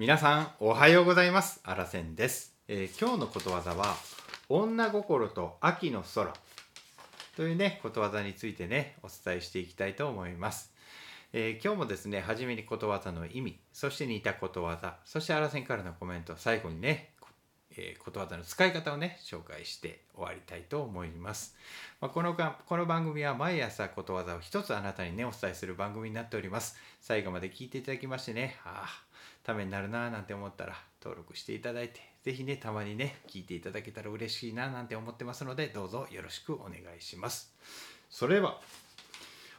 皆さんおはようございます。あらせんです、えー今日のことわざは女心と秋の空。というねことわざについてねお伝えしていきたいと思います、えー今日もですね初めにことわざの意味そして似たことわざそしてあらせんからのコメント最後にねえーことわざの使い方をね紹介して終わりたいと思います、まあこのがこの番組は毎朝ことわざを一つあなたにねお伝えする番組になっております。最後まで聞いていただきましてねああためになるなぁなんて思ったら登録していただいてぜひねたまにね聞いていただけたら嬉しいななんて思ってますのでどうぞよろしくお願いします。それでは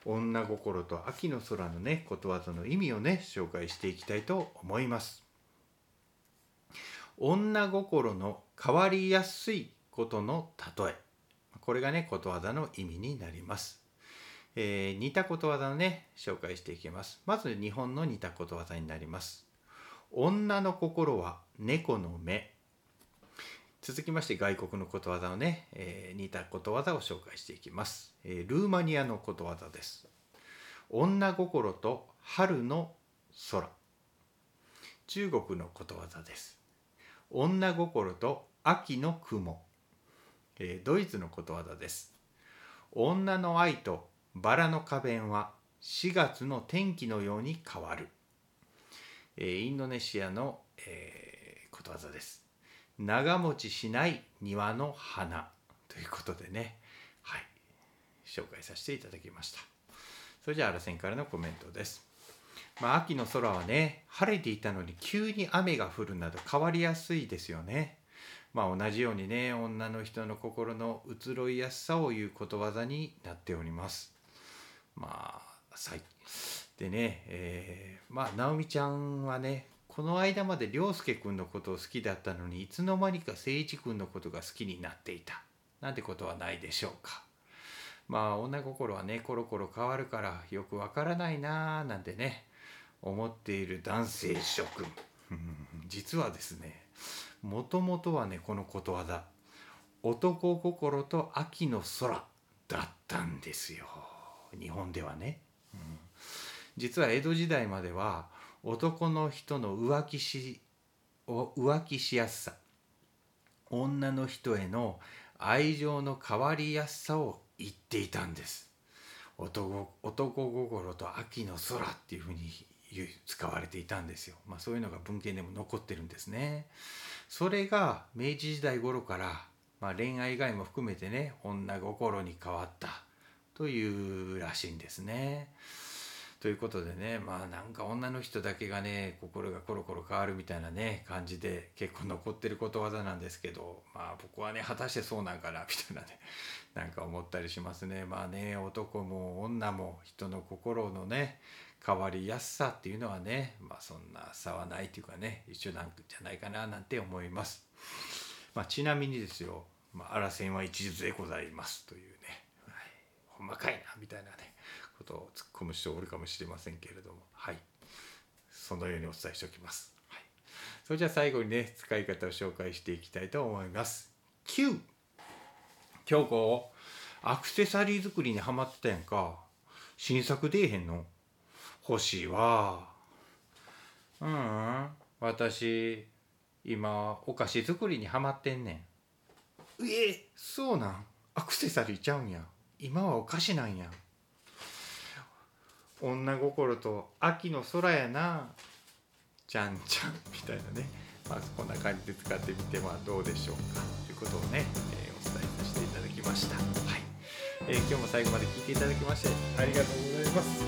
女心と秋の空のねことわざの意味をね紹介していきたいと思います。女心の変わりやすいことの例え。これがねことわざの意味になります、えー似たことわざをね紹介していきます。まず日本の似たことわざになります。女の心は猫の目。続きまして外国のことわざをね、えー似たことわざを紹介していきます、えールーマニアのことわざです。女心と春の空。中国のことわざです。女心と秋の雲、えードイツのことわざです。女の愛とバラの花弁は4月の天気のように変わる、えーインドネシアの、えーことわざです。長持ちしない庭の花。ということでね。はい。紹介させていただきました。それじゃああらせんからのコメントです。まあ秋の空はね晴れていたのに急に雨が降るなど変わりやすいですよね。まあ同じようにね女の人の心の移ろいやすさを言うことわざになっております。まあでね、えーまあ直美ちゃんはねこの間まで涼介くんのことを好きだったのにいつの間にか誠一くんのことが好きになっていた。なんてことはないでしょうか。まあ女心はねコロコロ変わるからよくわからないなあなんてね。思っている男性諸君。実はですねもともとはねこのことわざ。男心と秋の空だったんですよ。日本ではね、うん実は江戸時代までは男の人の浮気し浮気しやすさ女の人への愛情の変わりやすさを言っていたんです。男男心と秋の空っていうふうに使われていたんですよ、まあ、そういうのが文献でも残ってるんですね。それが明治時代頃から、まあ、恋愛以外も含めてね女心に変わったというらしいんですね。ということでねまあなんか女の人だけがね心がコロコロ変わるみたいなね感じで結構残ってることわざなんですけどまあ僕はね果たしてそうなんかなみたいなね なんか思ったりしますね。まあね男も女も人の心のね変わりやすさっていうのはねまあそんな差はないというかね一緒なんじゃないかななんて思います。まあ、ちなみにですよ「まあ、あらせんは一途でございます」というね、はい、ほんまかいなみたいなね。ことを突っ込む人おるかもしれませんけれども。はい。そのようにお伝えしておきます。はい、それじゃあ最後にね使い方を紹介していきたいと思います。9京子アクセサリー作りにハマってたやんか。新作出えへんの？欲しいわ。うんうん。私今お菓子作りにハマってんねん。えそうなん？アクセサリーちゃうんや。今はお菓子なんや女心と秋の空やな。ちゃんちゃんみたいなね。まあこんな感じで使ってみてはどうでしょうか。ということをね、えーお伝えさせていただきました。はい、えー今日も最後まで聞いていただきましてありがとうございます。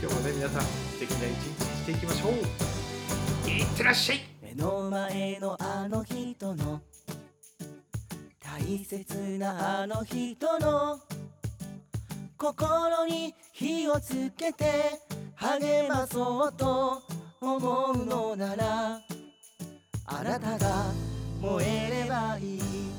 今日もね皆さん素敵な一日にしていきましょう。いってらっしゃい。目の前のあの人の。大切なあの人の。心に火をつけて励まそうと思うのならあなたが燃えればいい。